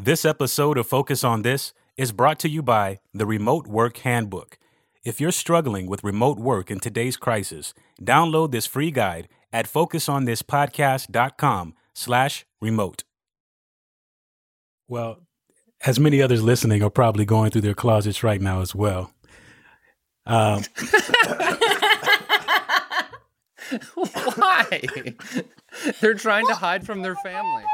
This episode of Focus on This is brought to you by the Remote Work Handbook. If you're struggling with remote work in today's crisis, download this free guide at focusonthispodcast.com slash remote. Well, as many others listening are probably going through their closets right now as well. Um, Why? They're trying to hide from their family.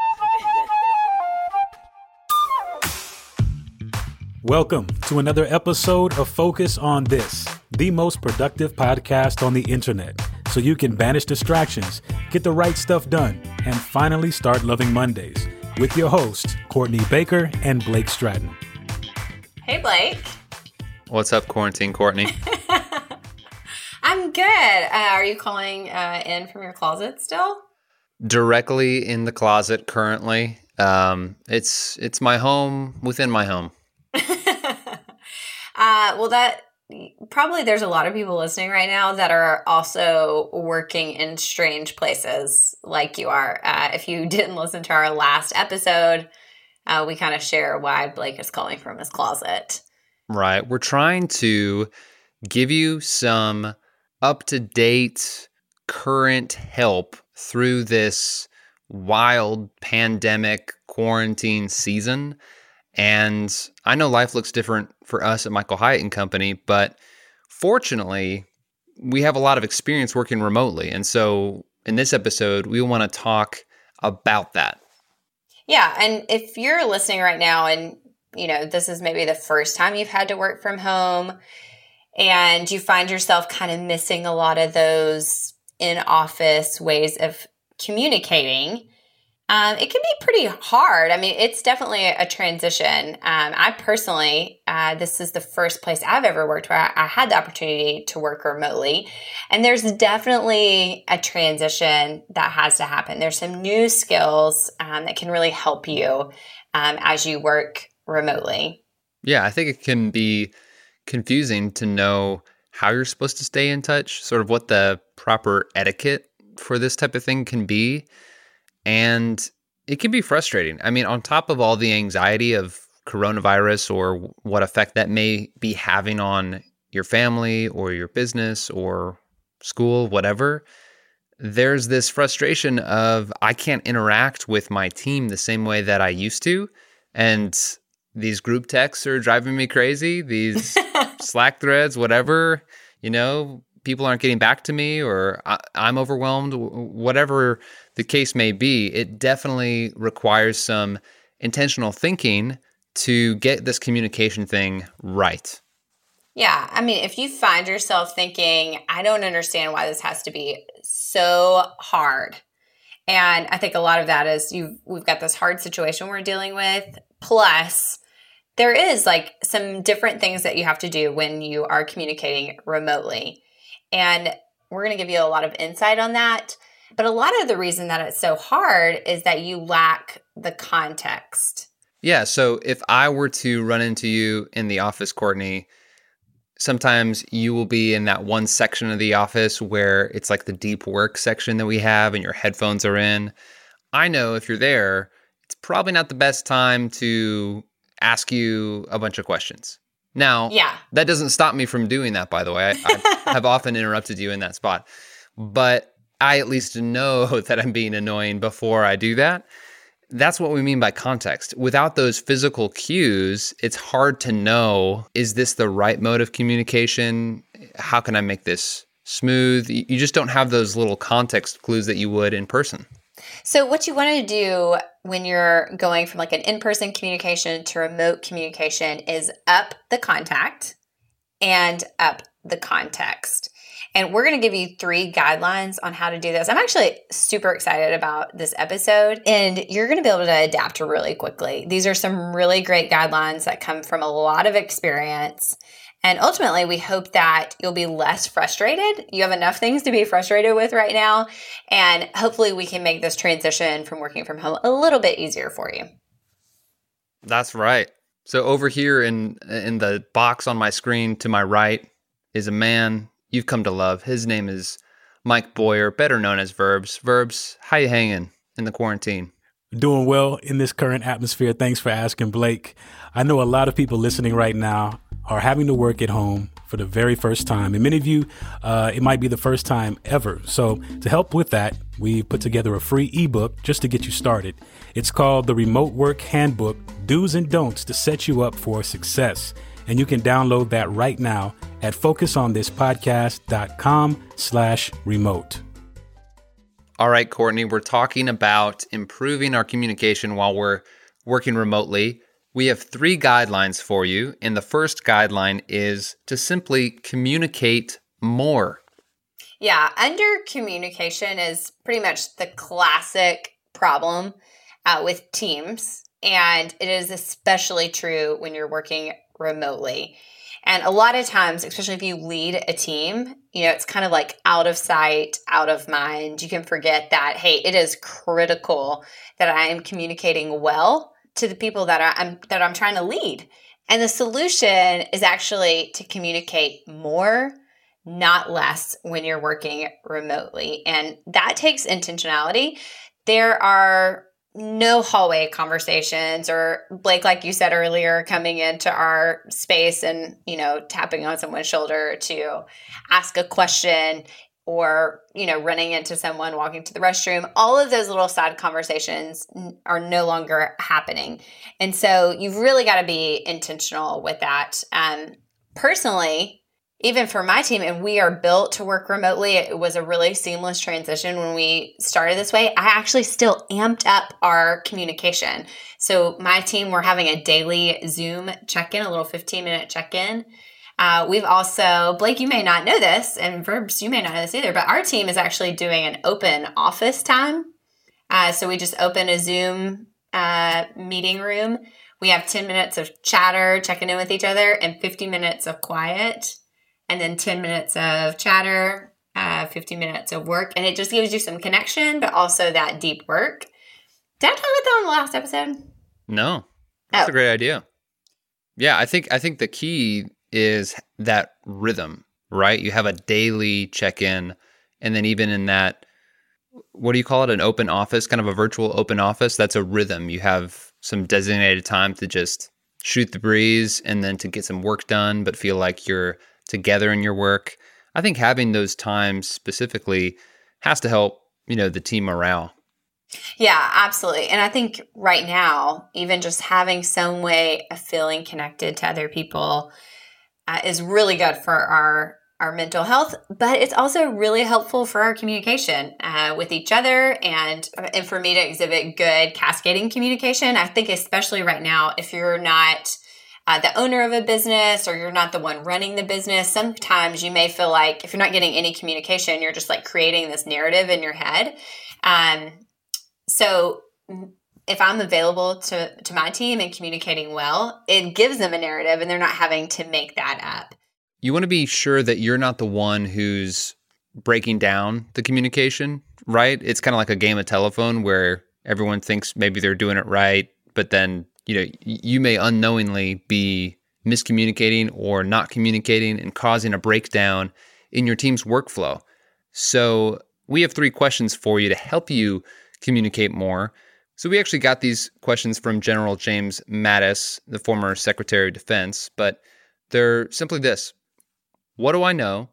Welcome to another episode of Focus on This, the most productive podcast on the internet, so you can banish distractions, get the right stuff done, and finally start loving Mondays with your hosts, Courtney Baker and Blake Stratton. Hey, Blake. What's up, quarantine Courtney? I'm good. Uh, are you calling uh, in from your closet still? Directly in the closet currently. Um, it's it's my home within my home. Uh, well, that probably there's a lot of people listening right now that are also working in strange places like you are. Uh, if you didn't listen to our last episode, uh, we kind of share why Blake is calling from his closet. Right. We're trying to give you some up to date, current help through this wild pandemic quarantine season. And I know life looks different for us at Michael Hyatt and Company, but fortunately, we have a lot of experience working remotely. And so in this episode, we want to talk about that. Yeah. And if you're listening right now and, you know, this is maybe the first time you've had to work from home and you find yourself kind of missing a lot of those in office ways of communicating, um, it can be pretty hard. I mean, it's definitely a transition. Um, I personally, uh, this is the first place I've ever worked where I, I, had the opportunity to work remotely. And there's definitely a transition that has to happen. There's some new skills um, that can really help you um, as you work remotely. Yeah, I think it can be confusing to know how you're supposed to stay in touch, sort of what the proper etiquette for this type of thing can be. And it can be frustrating. I mean, on top of all the anxiety of coronavirus or what effect that may be having on your family or your business or school, whatever, there's this frustration of I can't interact with my team the same way that I used to. And these group texts are driving me crazy. These Slack threads, whatever, you know, people aren't getting back to me or I, am overwhelmed, whatever the case may be, it definitely requires some intentional thinking to get this communication thing right. Yeah. I mean, if you find yourself thinking, I don't understand why this has to be so hard. And I think a lot of that is you we've got this hard situation we're dealing with. Plus, there is like some different things that you have to do when you are communicating remotely. And we're going to give you a lot of insight on that. But a lot of the reason that it's so hard is that you lack the context. Yeah. So if I were to run into you in the office, Courtney, sometimes you will be in that one section of the office where it's like the deep work section that we have and your headphones are in. I know if you're there, it's probably not the best time to ask you a bunch of questions. Now, yeah. that doesn't stop me from doing that, by the way. I, I have often interrupted you in that spot. But I at least know that I'm being annoying before I do that. That's what we mean by context. Without those physical cues, it's hard to know is this the right mode of communication? How can I make this smooth? You just don't have those little context clues that you would in person. So, what you want to do when you're going from like an in person communication to remote communication is up the contact and up the context. And we're going to give you three guidelines on how to do this. I'm actually super excited about this episode, and you're going to be able to adapt really quickly. These are some really great guidelines that come from a lot of experience. And ultimately, we hope that you'll be less frustrated. You have enough things to be frustrated with right now. And hopefully, we can make this transition from working from home a little bit easier for you. That's right. So, over here in, in the box on my screen to my right is a man you've come to love. His name is Mike Boyer, better known as Verbs. Verbs, how you hanging in the quarantine? Doing well in this current atmosphere. Thanks for asking, Blake. I know a lot of people listening right now are having to work at home for the very first time. And many of you, uh, it might be the first time ever. So, to help with that, we put together a free ebook just to get you started. It's called The Remote Work Handbook Do's and Don'ts to Set You Up for Success. And you can download that right now at focusonthispodcast.com slash remote. All right, Courtney, we're talking about improving our communication while we're working remotely. We have three guidelines for you. And the first guideline is to simply communicate more. Yeah, under communication is pretty much the classic problem uh, with teams. And it is especially true when you're working remotely. And a lot of times, especially if you lead a team, you know, it's kind of like out of sight, out of mind. You can forget that, hey, it is critical that I am communicating well to the people that I'm that I'm trying to lead. And the solution is actually to communicate more, not less when you're working remotely. And that takes intentionality. There are no hallway conversations or Blake like you said earlier coming into our space and you know tapping on someone's shoulder to ask a question or you know running into someone walking to the restroom. All of those little side conversations are no longer happening. And so you've really got to be intentional with that. Um, personally even for my team and we are built to work remotely it was a really seamless transition when we started this way i actually still amped up our communication so my team we're having a daily zoom check-in a little 15 minute check-in uh, we've also, Blake, you may not know this, and Verbs, you may not know this either, but our team is actually doing an open office time. Uh, so we just open a Zoom uh, meeting room. We have 10 minutes of chatter, checking in with each other, and 50 minutes of quiet, and then 10 minutes of chatter, uh, 50 minutes of work. And it just gives you some connection, but also that deep work. Did I talk about that on the last episode? No, that's oh. a great idea. Yeah, I think I think the key is that rhythm, right? You have a daily check in. And then, even in that, what do you call it? An open office, kind of a virtual open office. That's a rhythm. You have some designated time to just shoot the breeze and then to get some work done, but feel like you're together in your work. I think having those times specifically has to help, you know, the team morale. Yeah, absolutely. And I think right now, even just having some way of feeling connected to other people uh, is really good for our our mental health, but it's also really helpful for our communication uh, with each other and, and for me to exhibit good cascading communication. I think, especially right now, if you're not uh, the owner of a business or you're not the one running the business, sometimes you may feel like if you're not getting any communication, you're just like creating this narrative in your head. Um, so if I'm available to, to my team and communicating well, it gives them a narrative and they're not having to make that up. You want to be sure that you're not the one who's breaking down the communication, right? It's kind of like a game of telephone where everyone thinks maybe they're doing it right, but then, you know, you may unknowingly be miscommunicating or not communicating and causing a breakdown in your team's workflow. So, we have three questions for you to help you communicate more. So we actually got these questions from General James Mattis, the former Secretary of Defense, but they're simply this What do I know?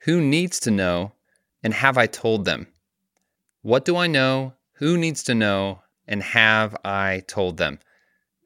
Who needs to know? And have I told them? What do I know? Who needs to know? And have I told them?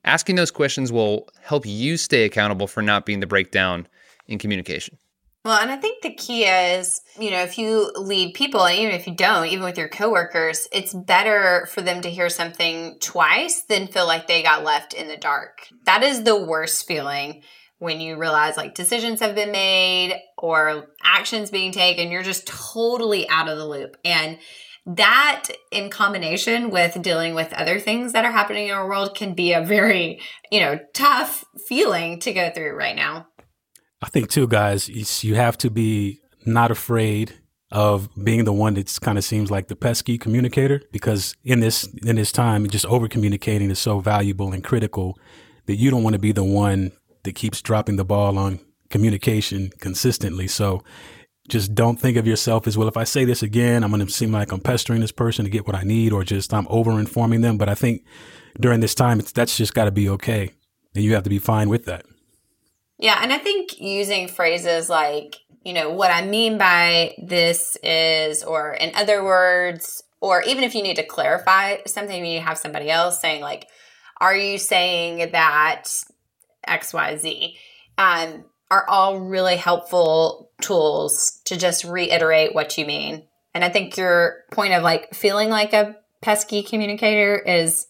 Asking those questions will help you stay accountable for not being the breakdown in communication. Well, and I think the key is, you know, if you lead people, and even if you don't, even with your coworkers, it's better for them to hear something twice than feel like they got left in the dark. That is the worst feeling when you realize like decisions have been made or actions being taken, you're just totally out of the loop. And that in combination with dealing with other things that are happening in our world can be a very, you know, tough feeling to go through right now. I think too, guys, you have to be not afraid of being the one that kind of seems like the pesky communicator because in this in this time just over communicating is so valuable and critical that you don't want to be the one that keeps dropping the ball on communication consistently so just don't think of yourself as well. If I say this again, I'm going to seem like I'm pestering this person to get what I need, or just I'm over informing them. But I think during this time, that's just got to be okay, and you have to be fine with that. Yeah, and I think using phrases like you know what I mean by this is, or in other words, or even if you need to clarify something, you have somebody else saying like, "Are you saying that X Y Z?" Um, are all really helpful tools to just reiterate what you mean. And I think your point of like feeling like a pesky communicator is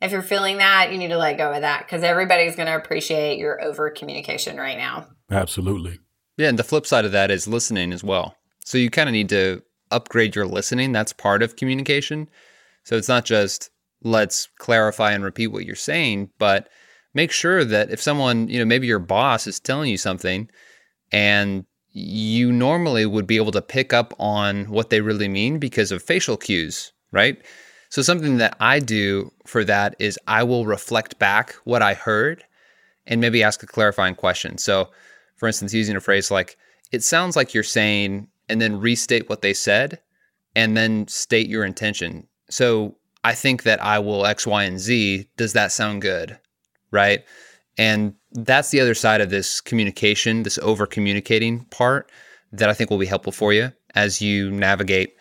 if you're feeling that, you need to let go of that because everybody's going to appreciate your over communication right now. Absolutely. Yeah. And the flip side of that is listening as well. So you kind of need to upgrade your listening. That's part of communication. So it's not just let's clarify and repeat what you're saying, but make sure that if someone, you know, maybe your boss is telling you something and you normally would be able to pick up on what they really mean because of facial cues, right? So, something that I do for that is I will reflect back what I heard and maybe ask a clarifying question. So, for instance, using a phrase like, it sounds like you're saying, and then restate what they said, and then state your intention. So, I think that I will X, Y, and Z. Does that sound good? Right? And that's the other side of this communication, this over communicating part that I think will be helpful for you as you navigate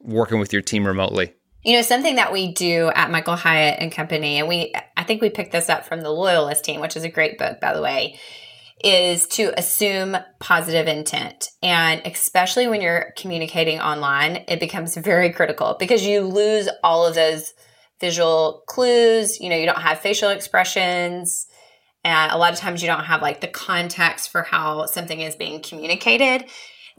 working with your team remotely. You know, something that we do at Michael Hyatt and Company, and we, I think we picked this up from the Loyalist team, which is a great book, by the way, is to assume positive intent. And especially when you're communicating online, it becomes very critical because you lose all of those visual clues. You know, you don't have facial expressions. And a lot of times you don't have like the context for how something is being communicated.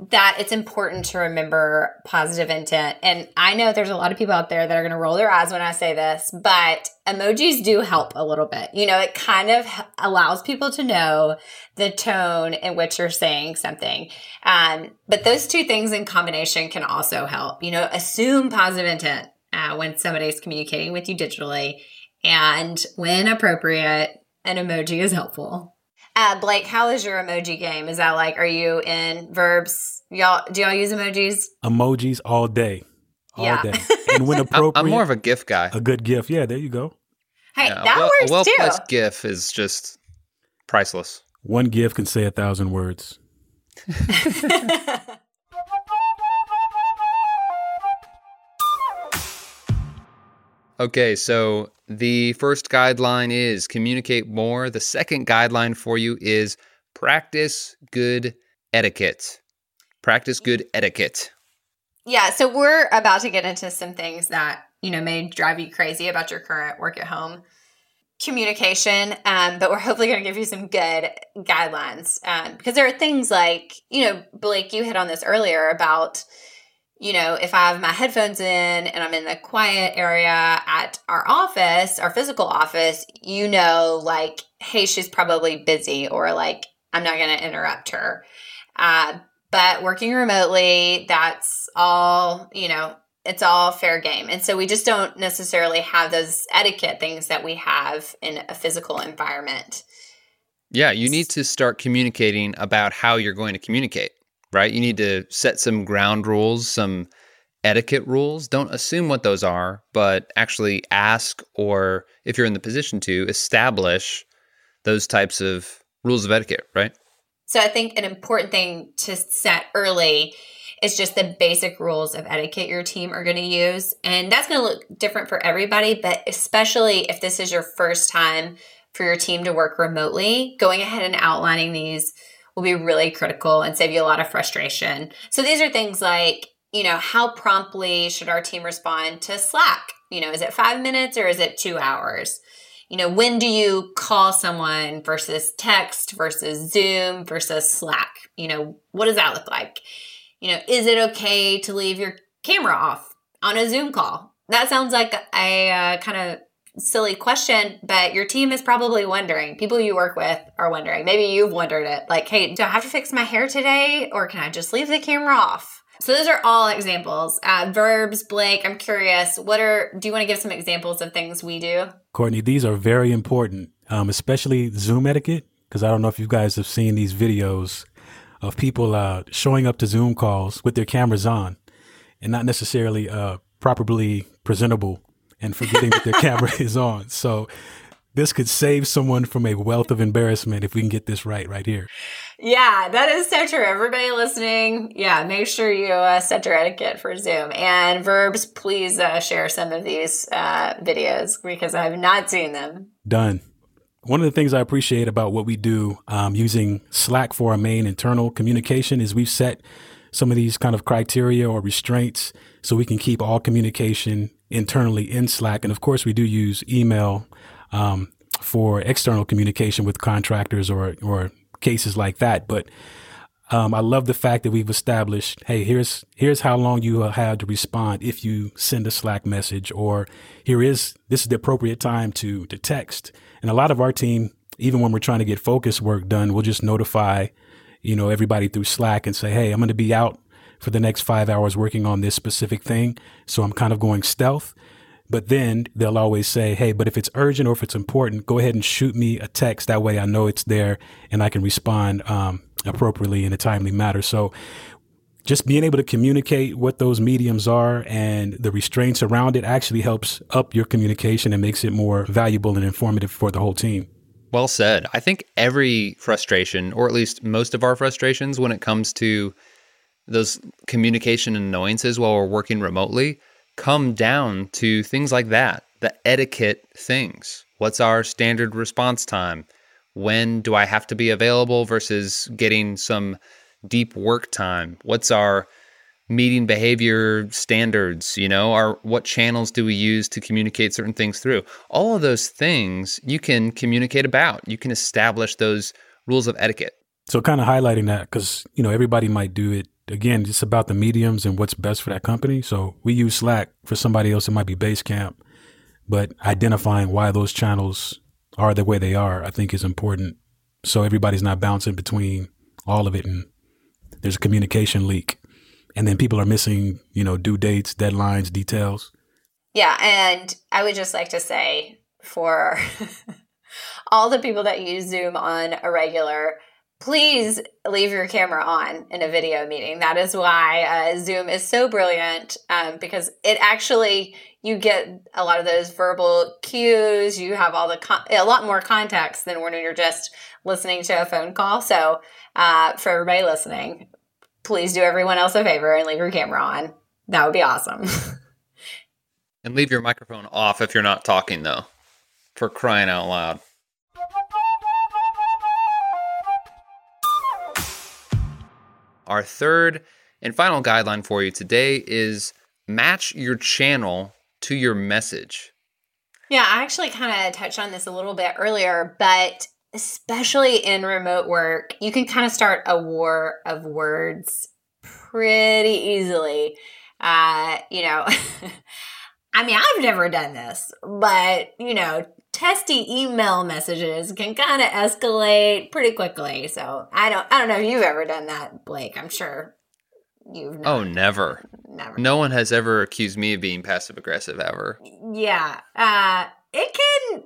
That it's important to remember positive intent. And I know there's a lot of people out there that are going to roll their eyes when I say this, but emojis do help a little bit. You know, it kind of allows people to know the tone in which you're saying something. Um, but those two things in combination can also help. You know, assume positive intent uh, when somebody's communicating with you digitally. And when appropriate, an emoji is helpful. Uh, Blake, how is your emoji game? Is that like, are you in verbs? Y'all, do y'all use emojis? Emojis all day. All Yeah. day. And when appropriate, I'm more of a GIF guy. a good gift. Yeah, there you go. Hey, Yeah, that a well, works a well too. placed GIF is just priceless. One GIF can say a thousand words. Okay, so the first guideline is communicate more. The second guideline for you is practice good etiquette. Practice good etiquette. Yeah, so we're about to get into some things that, you know, may drive you crazy about your current work at home communication, um, but we're hopefully going to give you some good guidelines um, because there are things like, you know, Blake, you hit on this earlier about, you know, if I have my headphones in and I'm in the quiet area at our office, our physical office, you know, like, hey, she's probably busy or like, I'm not going to interrupt her. Uh, but working remotely, that's all, you know, it's all fair game. And so we just don't necessarily have those etiquette things that we have in a physical environment. Yeah, you need to start communicating about how you're going to communicate, right? You need to set some ground rules, some etiquette rules. Don't assume what those are, but actually ask, or if you're in the position to, establish those types of rules of etiquette, right? So I think an important thing to set early is just the basic rules of etiquette your team are going to use. And that's going to look different for everybody, but especially if this is your first time for your team to work remotely, going ahead and outlining these will be really critical and save you a lot of frustration. So these are things like, you know, how promptly should our team respond to Slack? You know, is it five minutes or is it two hours? You know, when do you call someone versus text versus Zoom versus Slack? You know, what does that look like? You know, is it okay to leave your camera off on a Zoom call? That sounds like a uh, kind of silly question, but your team is probably wondering. People you work with are wondering. Maybe you've wondered it. Like, hey, do I have to fix my hair today or can I just leave the camera off? So those are all examples. Uh, verbs, Blake, I'm curious. What are, do you want to give some examples of things we do? Courtney, these are very important, um, especially Zoom etiquette, because I don't know if you guys have seen these videos of people uh, showing up to Zoom calls with their cameras on and not necessarily uh, properly presentable and forgetting that their camera is on. So this could save someone from a wealth of embarrassment if we can get this right right here. Yeah, that is so true. Everybody listening, yeah, make sure you uh, set your etiquette for Zoom. And verbs, please uh, share some of these uh, videos because I have not seen them. Done. One of the things I appreciate about what we do um, using Slack for our main internal communication is we've set some of these kind of criteria or restraints so we can keep all communication internally in Slack. And of course, we do use email um, for external communication with contractors or or cases like that. But um, I love the fact that we've established, hey, here's here's how long you have to respond if you send a Slack message, or here is this is the appropriate time to to text. And a lot of our team, even when we're trying to get focus work done, we'll just notify, you know, everybody through Slack and say, hey, I'm going to be out for the next five hours working on this specific thing, so I'm kind of going stealth. But then they'll always say, hey, but if it's urgent or if it's important, go ahead and shoot me a text. That way I know it's there and I can respond um, appropriately in a timely manner. So just being able to communicate what those mediums are and the restraints around it actually helps up your communication and makes it more valuable and informative for the whole team. Well said. I think every frustration, or at least most of our frustrations when it comes to those communication annoyances while we're working remotely, come down to things like that the etiquette things. What's our standard response time? When do I have to be available versus getting some deep work time? What's our meeting behavior standards you know are what channels do we use to communicate certain things through all of those things you can communicate about you can establish those rules of etiquette so kind of highlighting that because you know everybody might do it again, it's about the mediums and what's best for that company. So we use Slack for somebody else. It might be Basecamp, but identifying why those channels are the way they are, I think is important. So everybody's not bouncing between all of it and there's a communication leak. And then people are missing, you know, due dates, deadlines, details. Yeah. And I would just like to say for all the people that use Zoom on a regular, please leave your camera on in a video meeting. That is why uh, Zoom is so brilliant um, because it actually you get a lot of those verbal cues. You have all the con- a lot more context than when you're just listening to a phone call. So uh, for everybody listening, please do everyone else a favor and leave your camera on. That would be awesome. and leave your microphone off if you're not talking though. For crying out loud. Our third and final guideline for you today is match your channel to your message. Yeah, I actually kind of touched on this a little bit earlier, but especially in remote work, you can kind of start a war of words pretty easily. Uh, you know, I mean, I've never done this, but you know, testy email messages can kind of escalate pretty quickly. So I don't I don't know if you've ever done that, Blake. I'm sure you've not. Oh, never. Never. No one has ever accused me of being passive aggressive ever. Yeah. Uh it can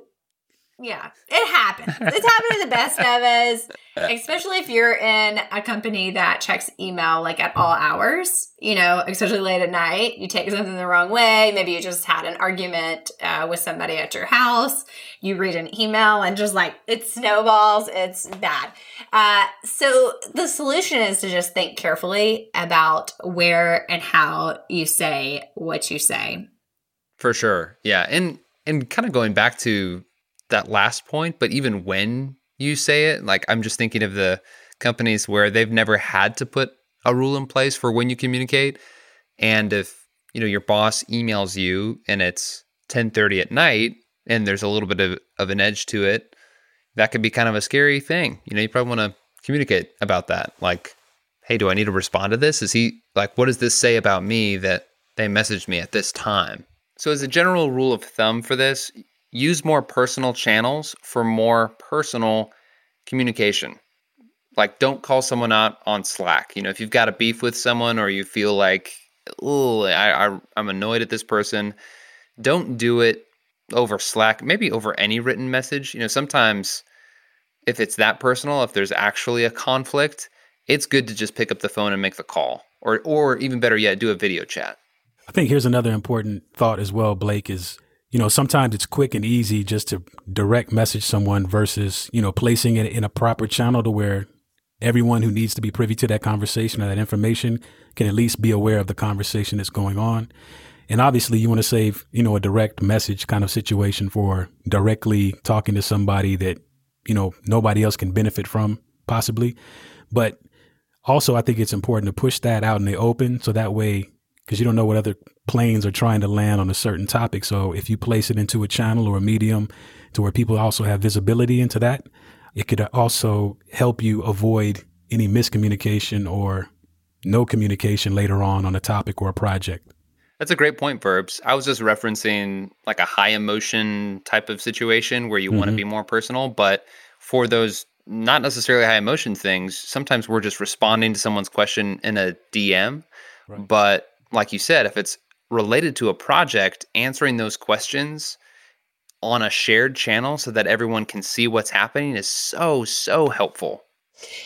yeah, it happens. It's happened to the best of us, especially if you're in a company that checks email like at all hours, you know, especially late at night. You take something the wrong way. Maybe you just had an argument uh, with somebody at your house. You read an email and just like it snowballs. It's bad. Uh, so the solution is to just think carefully about where and how you say what you say. For sure. Yeah. And, and kind of going back to that last point, but even when you say it, like I'm just thinking of the companies where they've never had to put a rule in place for when you communicate. And if, you know, your boss emails you and it's 10:30 at night and there's a little bit of, of an edge to it, that could be kind of a scary thing. You know, you probably want to communicate about that. Like, hey, do I need to respond to this? Is he like what does this say about me that they messaged me at this time? So as a general rule of thumb for this, use more personal channels for more personal communication. Like, don't call someone out on Slack. You know, if you've got a beef with someone or you feel like, oh, I, I, I'm annoyed at this person, don't do it over Slack, maybe over any written message. You know, sometimes if it's that personal, if there's actually a conflict, it's good to just pick up the phone and make the call, or or even better yet, do a video chat. I think here's another important thought as well, Blake, is you know, sometimes it's quick and easy just to direct message someone versus, you know, placing it in a proper channel to where everyone who needs to be privy to that conversation or that information can at least be aware of the conversation that's going on. And obviously you want to save, you know, a direct message kind of situation for directly talking to somebody that, you know, nobody else can benefit from possibly. But also I think it's important to push that out in the open so that way because you don't know what other planes are trying to land on a certain topic. So if you place it into a channel or a medium to where people also have visibility into that, it could also help you avoid any miscommunication or no communication later on on a topic or a project. That's a great point, Verbs. I was just referencing like a high emotion type of situation where you mm-hmm. want to be more personal, but for those not necessarily high emotion things, sometimes we're just responding to someone's question in a DM. Right. But like you said, if it's related to a project, answering those questions on a shared channel so that everyone can see what's happening is so, so helpful.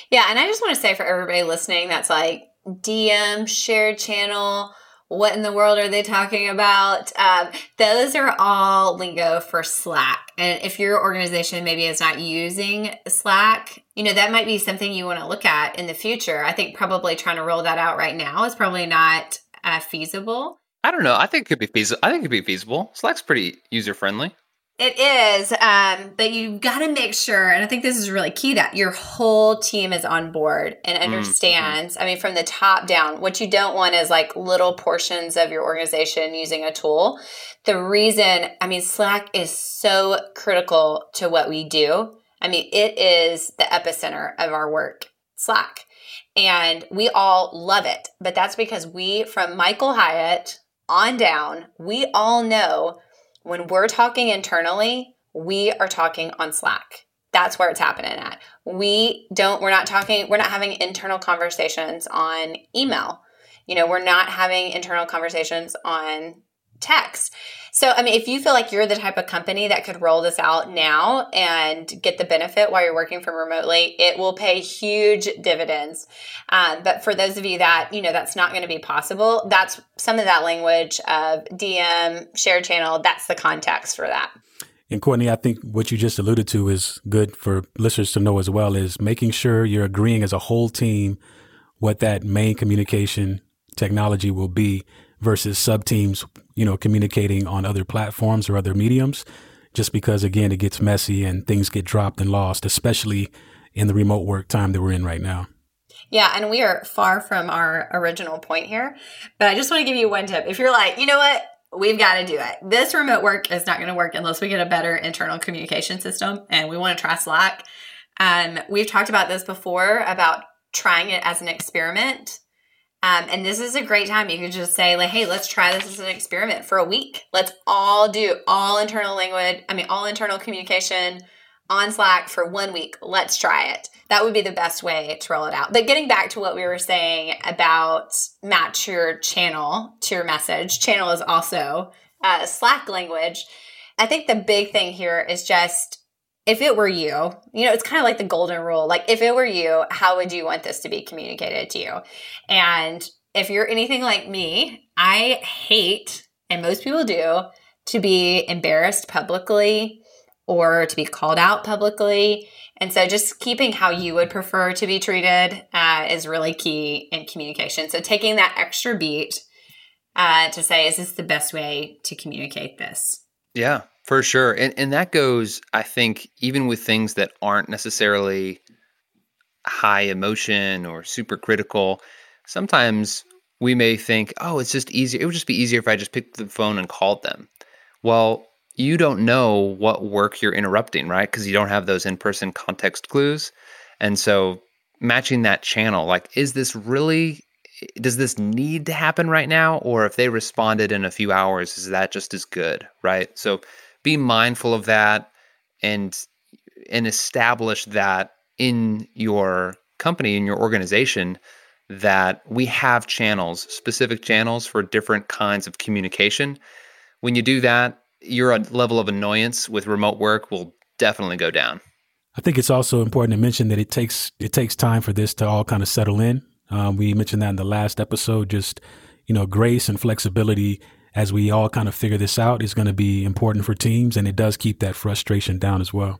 Yeah. And I just want to say for everybody listening that's like DM, shared channel, what in the world are they talking about? Um, those are all lingo for Slack. And if your organization maybe is not using Slack, you know, that might be something you want to look at in the future. I think probably trying to roll that out right now is probably not uh, feasible. I don't know. I think it could be feasible. I think it could be feasible. Slack's pretty user friendly. It is, um, but you've got to make sure, and I think this is really key that your whole team is on board and mm-hmm. understands. Mm-hmm. I mean, from the top down, what you don't want is like little portions of your organization using a tool. The reason, I mean, Slack is so critical to what we do. I mean, it is the epicenter of our work, Slack. And we all love it. But that's because we, from Michael Hyatt on down, we all know when we're talking internally, we are talking on Slack. That's where it's happening at. We don't, we're not talking, we're not having internal conversations on email. You know, we're not having internal conversations on text. So, I mean, if you feel like you're the type of company that could roll this out now and get the benefit while you're working from remotely, it will pay huge dividends. Um, but for those of you that, you know, that's not going to be possible, that's some of that language of DM, shared channel, that's the context for that. And Courtney, I think what you just alluded to is good for listeners to know as well is making sure you're agreeing as a whole team what that main communication technology will be versus sub teams, you know, communicating on other platforms or other mediums, just because again, it gets messy and things get dropped and lost, especially in the remote work time that we're in right now. Yeah, and we are far from our original point here, but I just want to give you one tip. If you're like, you know what, we've got to do it. This remote work is not going to work unless we get a better internal communication system, and we want to try Slack. Um, we've talked about this before about trying it as an experiment um, and this is a great time. You can just say, like, hey, let's try this as an experiment for a week. Let's all do all internal language, I mean, all internal communication on Slack for one week. Let's try it. That would be the best way to roll it out. But getting back to what we were saying about match your channel to your message, channel is also uh, Slack language. I think the big thing here is just if it were you, you know, it's kind of like the golden rule. Like, if it were you, how would you want this to be communicated to you? And if you're anything like me, I hate, and most people do, to be embarrassed publicly or to be called out publicly. And so, just keeping how you would prefer to be treated uh, is really key in communication. So, taking that extra beat uh, to say, is this the best way to communicate this? Yeah, for sure. And and that goes, I think, even with things that aren't necessarily high emotion or super critical, sometimes we may think, oh, it's just easier. It would just be easier if I just picked the phone and called them. Well, you don't know what work you're interrupting, right? Because you don't have those in person context clues. And so matching that channel, like, is this really, does this need to happen right now? Or if they responded in a few hours, is that just as good, right? So be mindful of that and and establish that in your company in your organization that we have channels specific channels for different kinds of communication when you do that your level of annoyance with remote work will definitely go down I think it's also important to mention that it takes it takes time for this to all kind of settle in. Um, we mentioned that in the last episode. Just you know, grace and flexibility as we all kind of figure this out is going to be important for teams, and it does keep that frustration down as well.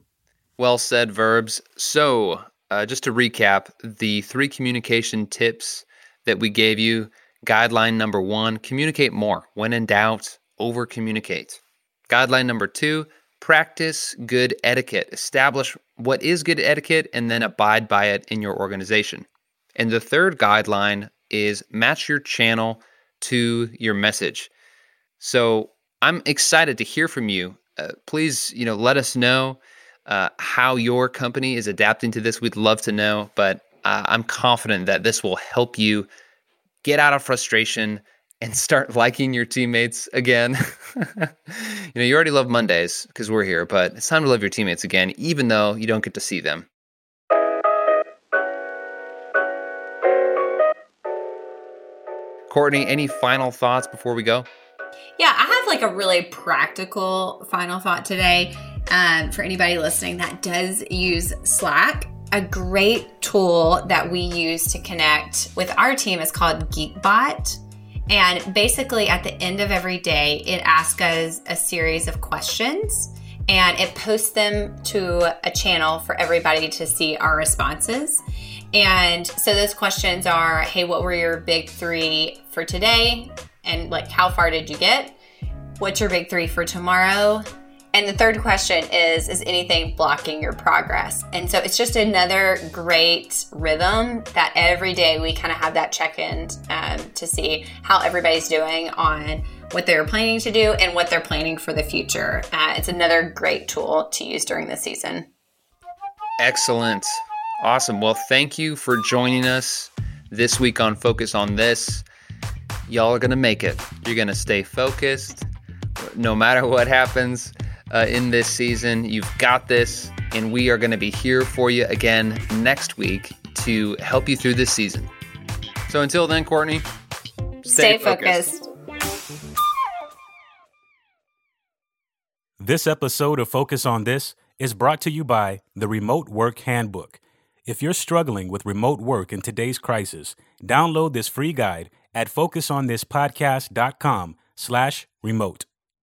Well said, verbs. So, uh, just to recap, the three communication tips that we gave you. Guideline number one: communicate more. When in doubt, over communicate. Guideline number two: practice good etiquette. Establish what is good etiquette and then abide by it in your organization. And the third guideline is match your channel to your message. So I'm excited to hear from you. Uh, please, you know, let us know uh, how your company is adapting to this. We'd love to know, but uh, I'm confident that this will help you get out of frustration and start liking your teammates again. you know, you already love Mondays because we're here, but it's time to love your teammates again, even though you don't get to see them. Courtney, any final thoughts before we go? Yeah, I have like a really practical final thought today um, for anybody listening that does use Slack. A great tool that we use to connect with our team is called Geekbot. And basically, at the end of every day, it asks us a series of questions and it posts them to a channel for everybody to see our responses. And so those questions are hey, what were your big three for today? And like, how far did you get? What's your big three for tomorrow? And the third question is Is anything blocking your progress? And so it's just another great rhythm that every day we kind of have that check in um, to see how everybody's doing on what they're planning to do and what they're planning for the future. Uh, it's another great tool to use during the season. Excellent. Awesome. Well, thank you for joining us this week on Focus on This. Y'all are going to make it. You're going to stay focused no matter what happens uh, in this season. You've got this, and we are going to be here for you again next week to help you through this season. So until then, Courtney, stay, stay focused. focused. This episode of Focus on This is brought to you by the Remote Work Handbook. If you're struggling with remote work in today's crisis, download this free guide at focusonthispodcast.com slash remote.